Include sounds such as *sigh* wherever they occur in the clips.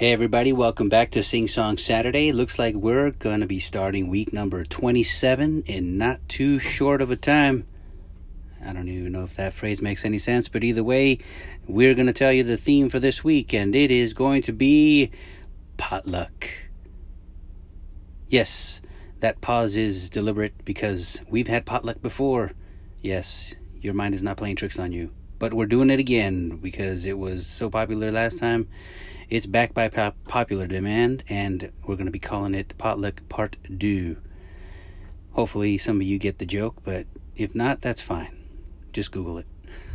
Hey everybody, welcome back to Sing Song Saturday. Looks like we're gonna be starting week number 27 in not too short of a time. I don't even know if that phrase makes any sense, but either way, we're gonna tell you the theme for this week, and it is going to be potluck. Yes, that pause is deliberate because we've had potluck before. Yes, your mind is not playing tricks on you. But we're doing it again because it was so popular last time it's back by pop- popular demand, and we're going to be calling it Potluck Part 2. Hopefully, some of you get the joke, but if not, that's fine. Just Google it.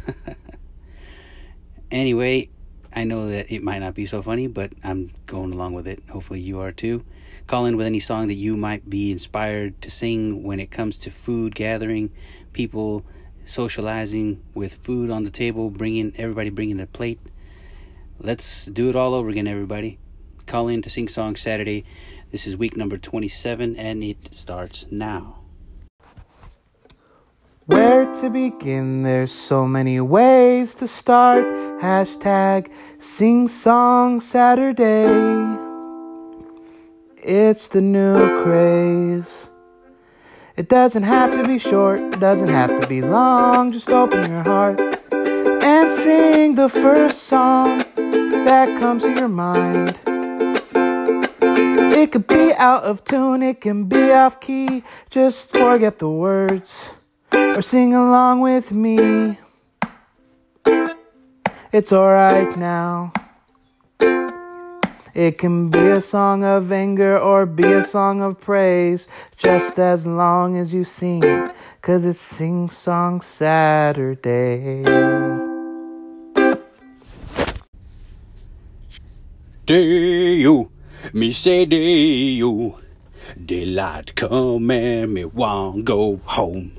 *laughs* anyway, I know that it might not be so funny, but I'm going along with it. Hopefully, you are too. Call in with any song that you might be inspired to sing when it comes to food gathering, people socializing with food on the table, bringing everybody bringing a plate Let's do it all over again, everybody. Call in to Sing Song Saturday. This is week number 27, and it starts now. Where to begin? There's so many ways to start. Hashtag Sing Song Saturday. It's the new craze. It doesn't have to be short, it doesn't have to be long. Just open your heart and sing the first song that comes to your mind. It could be out of tune, it can be off key. Just forget the words or sing along with me. It's alright now. It can be a song of anger or be a song of praise, just as long as you sing, cause it's Sing Song Saturday. Day-o, me say day-o. Daylight come and me want go home.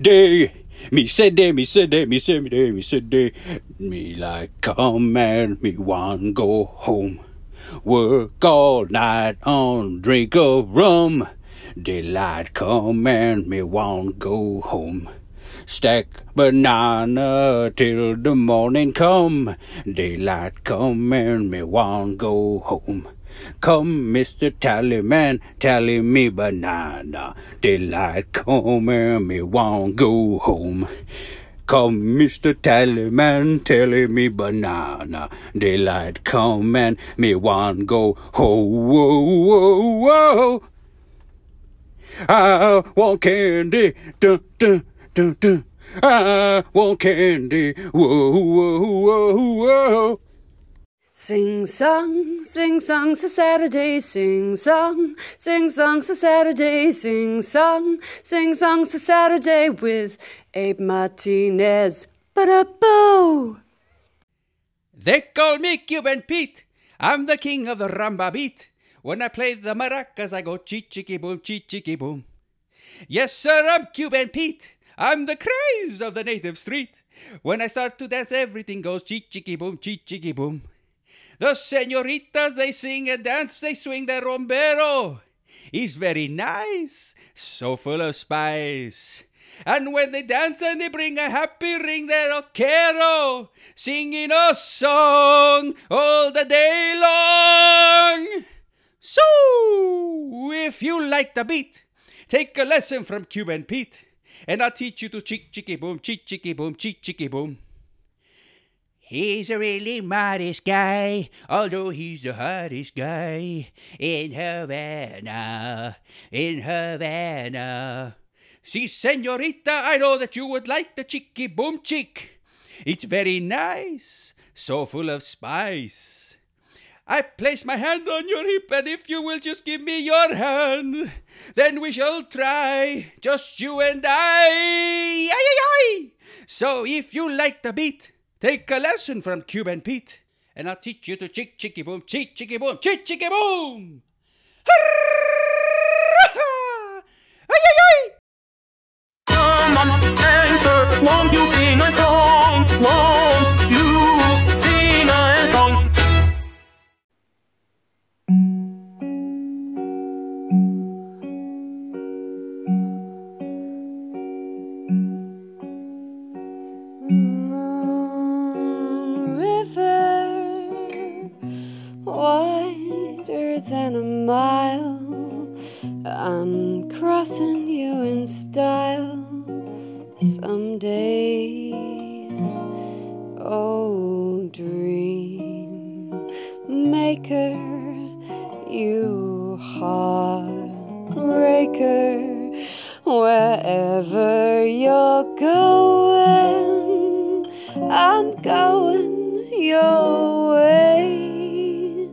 Day, me say day, me say day, me say me day, me say day. Me like come and me want go home. Work all night on drink of rum. Daylight come and me want go home. Stack banana till the morning come. Daylight come and me want go home. Come, Mr. Tallyman, tally me banana. Daylight come and me want go home. Come, Mr. Tallyman, tally me banana. Daylight come and me want go home. Whoa, whoa, whoa. I want candy. Dun, dun dun, dun. I want candy. Whoa, whoa, whoa, whoa. Sing song, sing songs a Saturday, sing song, sing songs a Saturday, sing song, sing songs a Saturday with Abe Martinez. Ba-da-boo! They call me Cuban Pete. I'm the king of the rumba beat. When I play the maracas, I go chee chicky boom, chee chicky boom. Yes, sir, I'm Cuban Pete. I'm the craze of the native street. When I start to dance, everything goes chee chicky boom, chee chicky boom. The senoritas, they sing and dance, they swing their rombero. He's very nice, so full of spice. And when they dance and they bring a happy ring, they're rockero, singing a song all the day long. So, if you like the beat, take a lesson from Cuban Pete and I'll teach you to chick chicky boom, chick chicky boom, chick chicky boom. He's a really modest guy, although he's the hottest guy in Havana, in Havana. See, senorita, I know that you would like the chicky boom chick. It's very nice, so full of spice. I place my hand on your hip, and if you will just give me your hand, then we shall try, just you and I. Ay, ay, ay. So if you like the beat, take a lesson from Cuban Pete, and I'll teach you to chick chicky boom, chick chicky boom, chick chicky boom. Ay, style someday. Oh, dream maker, you heartbreaker, wherever you're going, I'm going your way.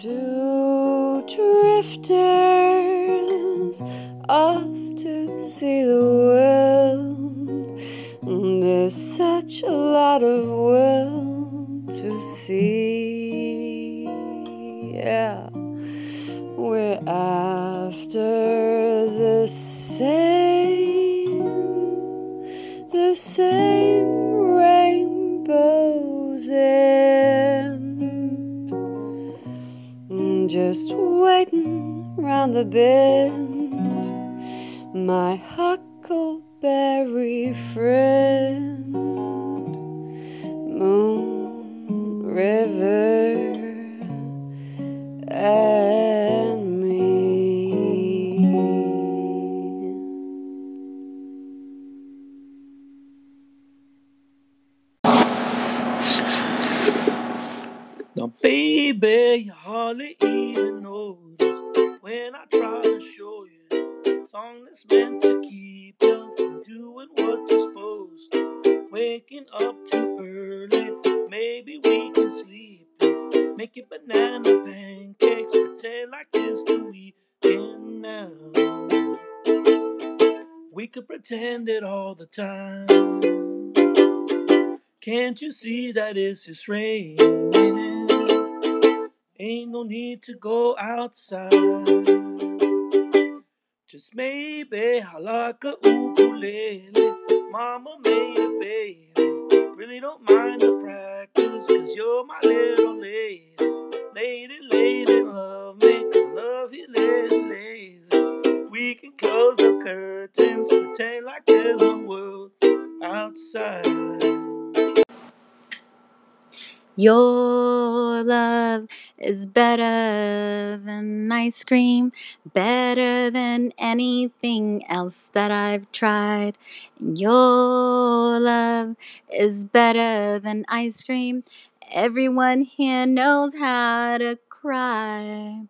Two drifters off to see the world. There's such a lot of world to see. Yeah, we're after the same, the same rainbow's end. Just waiting round the bend, my huckleberry friend, Moon River and me. Now, baby, you hardly even notice when I try to show you. Song that's meant to keep you from doing what you're supposed to. Waking up too early, maybe we can sleep. Make it banana pancakes, pretend like it's the weekend now. We could pretend it all the time. Can't you see that it's just raining? Ain't no need to go outside. Just maybe I like a ukulele. Mama made a baby. Really don't mind the practice, cause you're my little lady. Lady, lady, love me, 'cause love you, lady, lady. We can close the curtains, pretend like there's a world outside. Your love is better than ice cream, better than anything else that I've tried. Your love is better than ice cream. Everyone here knows how to cry,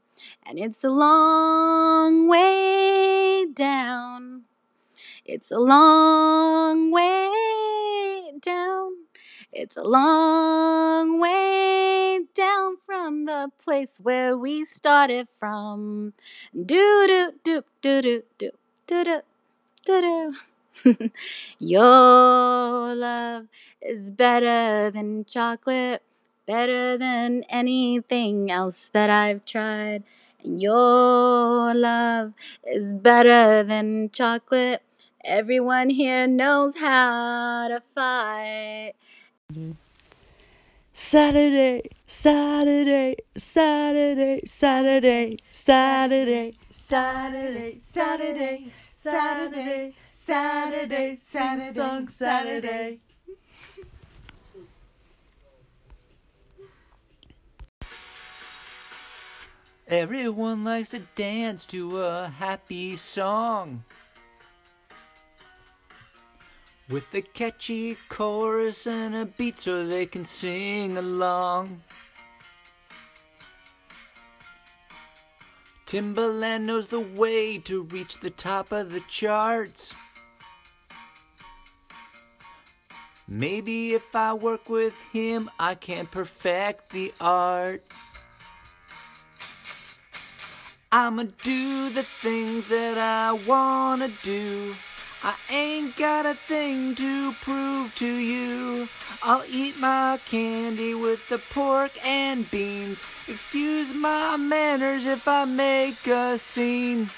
and it's a long way down. It's a long. It's a long way down from the place where we started from. Do do do do do do do do do do. *laughs* Your love is better than chocolate, better than anything else that I've tried. Your love is better than chocolate. Everyone here knows how to fight. Saturday, Saturday, Saturday, Saturday, Saturday, Saturday, Saturday, Saturday, Saturday, Saturday, song Saturday. Everyone likes to dance to a happy song. With a catchy chorus and a beat so they can sing along. Timbaland knows the way to reach the top of the charts. Maybe if I work with him, I can perfect the art. I'ma do the things that I wanna do. I ain't got a thing to prove to you. I'll eat my candy with the pork and beans. Excuse my manners if I make a scene.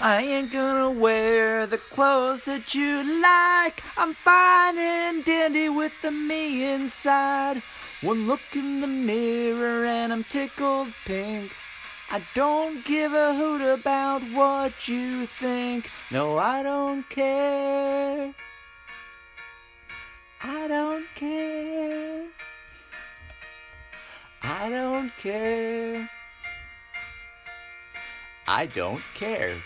I ain't gonna wear the clothes that you like. I'm fine and dandy with the me inside. One look in the mirror and I'm tickled pink. I don't give a hoot about what you think. No, I don't care. I don't care. I don't care. I don't care.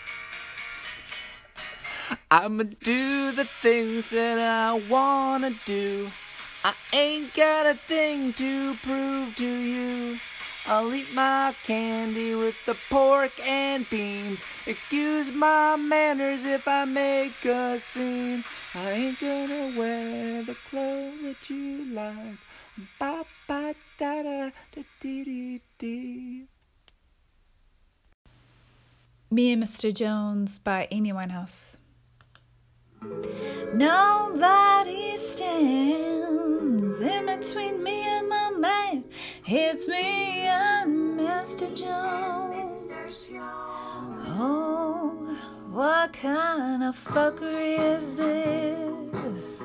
I'ma do the things that I wanna do. I ain't got a thing to prove to you. I'll eat my candy with the pork and beans. Excuse my manners if I make a scene. I ain't gonna wear the clothes that you like. Ba ba da da da dee dee dee. Me and Mr. Jones by Amy Winehouse. Nobody stands in between me. It's me and Mr. Jones. Oh, what kind of fuckery is this?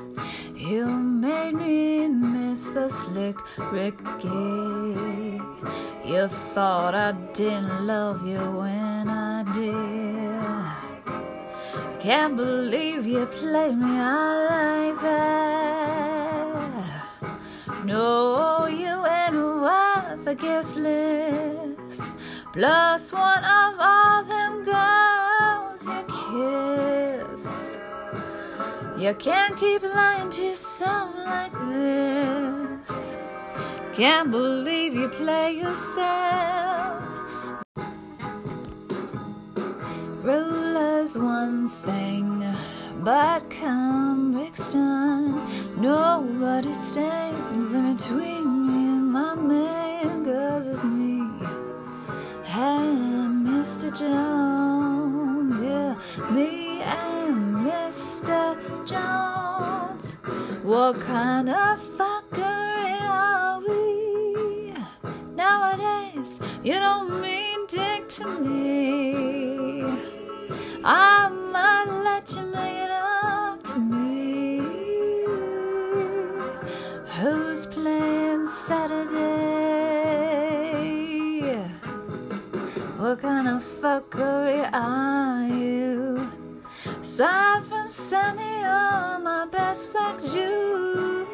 You made me miss the slick Ricky. You thought I didn't love you when I did. Can't believe you played me out guest list. Plus one of all them girls you kiss. You can't keep lying to yourself like this. Can't believe you play yourself. Rulers one thing, but come Brixton, nobody stands in between me and my man, Jones, yeah, me and Mr. Jones. What kind of fuckery are we nowadays? You don't mean dick to me. Of are you? Aside from Sammy, you're my best black Jew.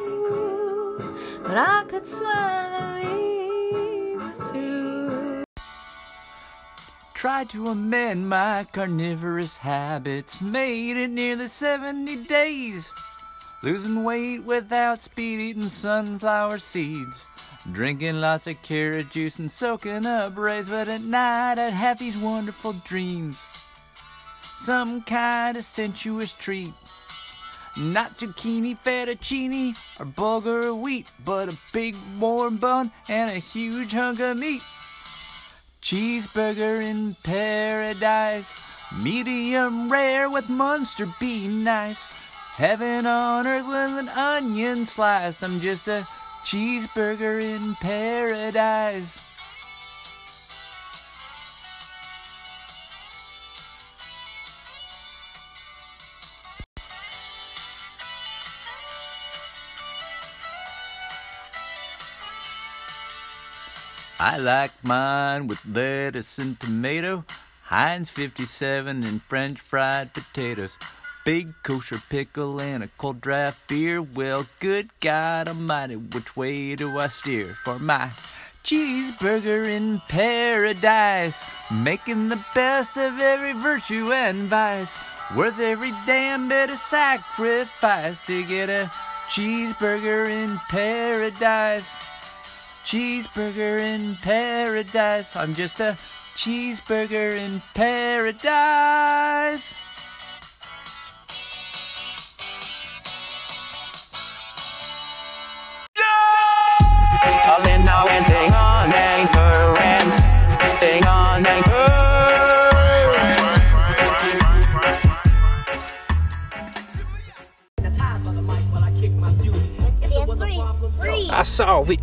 But I could swear were through. Tried to amend my carnivorous habits, made it nearly 70 days. Losing weight without speed, eating sunflower seeds. Drinking lots of carrot juice and soaking up rays, but at night I'd have these wonderful dreams. Some kind of sensuous treat. Not zucchini, fettuccine, or bulgur wheat, but a big warm bun and a huge hunk of meat. Cheeseburger in paradise, medium rare with Muenster be nice. Heaven on earth with an onion sliced. I'm just a cheeseburger in paradise. I like mine with lettuce and tomato, Heinz 57 and French fried potatoes, big kosher pickle and a cold draft beer. Well, good God Almighty, which way do I steer for my cheeseburger in paradise? Making the best of every virtue and vice, worth every damn bit of sacrifice to get a cheeseburger in paradise. Cheeseburger in paradise. I'm just a cheeseburger in paradise. I saw it.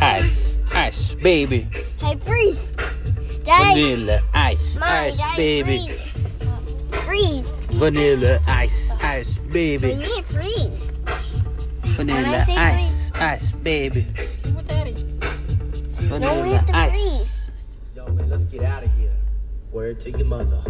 Ice, ice, baby. Hey, freeze. Dad. Vanilla ice, Mommy, ice, Daddy, baby. Freeze. Freeze. Vanilla ice, ice, What baby. do you freeze? Vanilla say ice, ice, baby. No, we Vanilla have to ice. freeze. Yo, man, let's get out of here. Word to your mother.